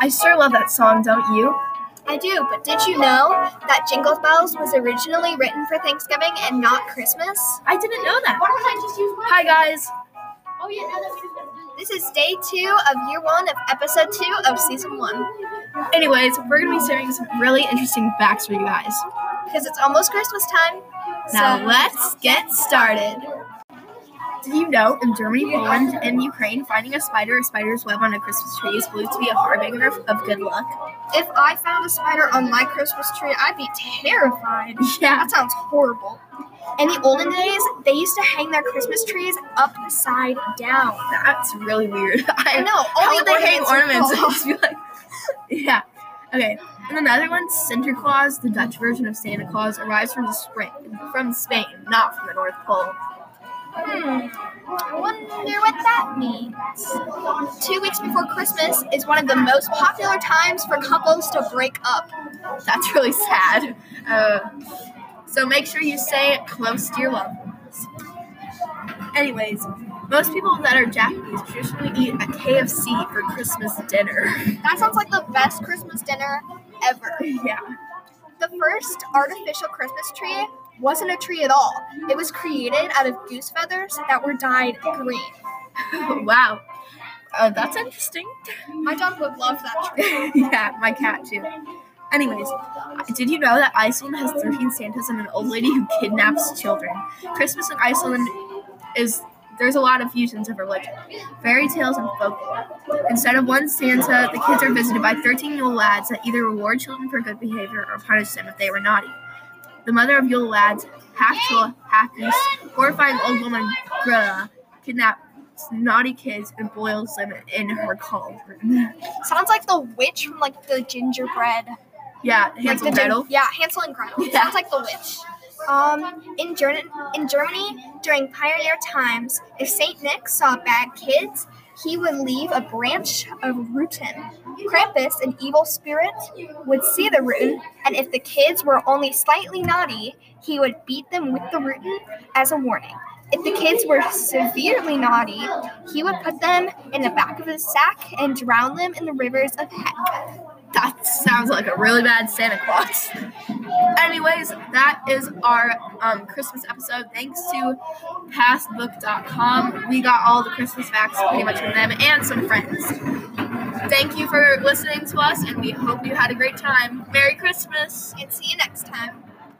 I sure love that song, don't you? I do, but did you know that Jingle Bells was originally written for Thanksgiving and not Christmas? I didn't know that. Why don't I just use my? Hi, guys. Oh yeah, now that we This is day two of year one of episode two of season one. Anyways, we're to be sharing some really interesting facts for you guys. Because it's almost Christmas time. Now, so let's get started. Did you know in Germany, Poland, and Ukraine, finding a spider or spider's web on a Christmas tree is believed to be a harbinger of good luck? if I found a spider on my Christmas tree, I'd be terrified. Yeah. That sounds horrible. In the olden days, they used to hang their Christmas trees upside down. That's really weird. I know. All the they hang ornaments would ornaments? fall It'd just be like, yeah. Okay. And the Netherlands, Claus, the Dutch version of Santa Claus, arrives from the spring, from Spain, not from the North Pole. Hmm. I wonder what that means. Two weeks before Christmas is one of the most popular times for couples to break up. That's really sad. Uh, so make sure you stay close to your loved ones. Anyways, most people that are Japanese traditionally eat a KFC for Christmas dinner. That sounds like the best Christmas dinner ever. yeah. The first artificial Christmas tree wasn't a tree at all. It was created out of goose feathers that were dyed green. wow. Uh, that's interesting. My dog would love that tree. yeah, my cat too. Anyways, did you know that Iceland has 13 Santas and an old lady who kidnaps children? Christmas in Iceland is there's a lot of fusions of religion, fairy tales, and folklore. Instead of one Santa, the kids are visited by 13 Yule lads that either reward children for good behavior or punish them if they were naughty. The mother of Yule lads, half troll, half beast, horrifying old woman Grilla, kidnaps naughty kids and boils them in her cauldron. Sounds like the witch from like the gingerbread. Yeah, Hansel the and Gretel. yeah, Hansel and Gretel. Yeah. Sounds like the witch. Um, in, Ger- in Germany, during pioneer times, if Saint Nick saw bad kids, he would leave a branch of ruten. Krampus, an evil spirit, would see the ruten, and if the kids were only slightly naughty, he would beat them with the ruten as a warning. If the kids were severely naughty, he would put them in the back of his sack and drown them in the rivers of heck. That sounds like a really bad Santa Claus. Anyways, that is our um, Christmas episode. Thanks to PastBook.com. We got all the Christmas facts pretty much from them and some friends. Thank you for listening to us, and we hope you had a great time. Merry Christmas! And see you next time.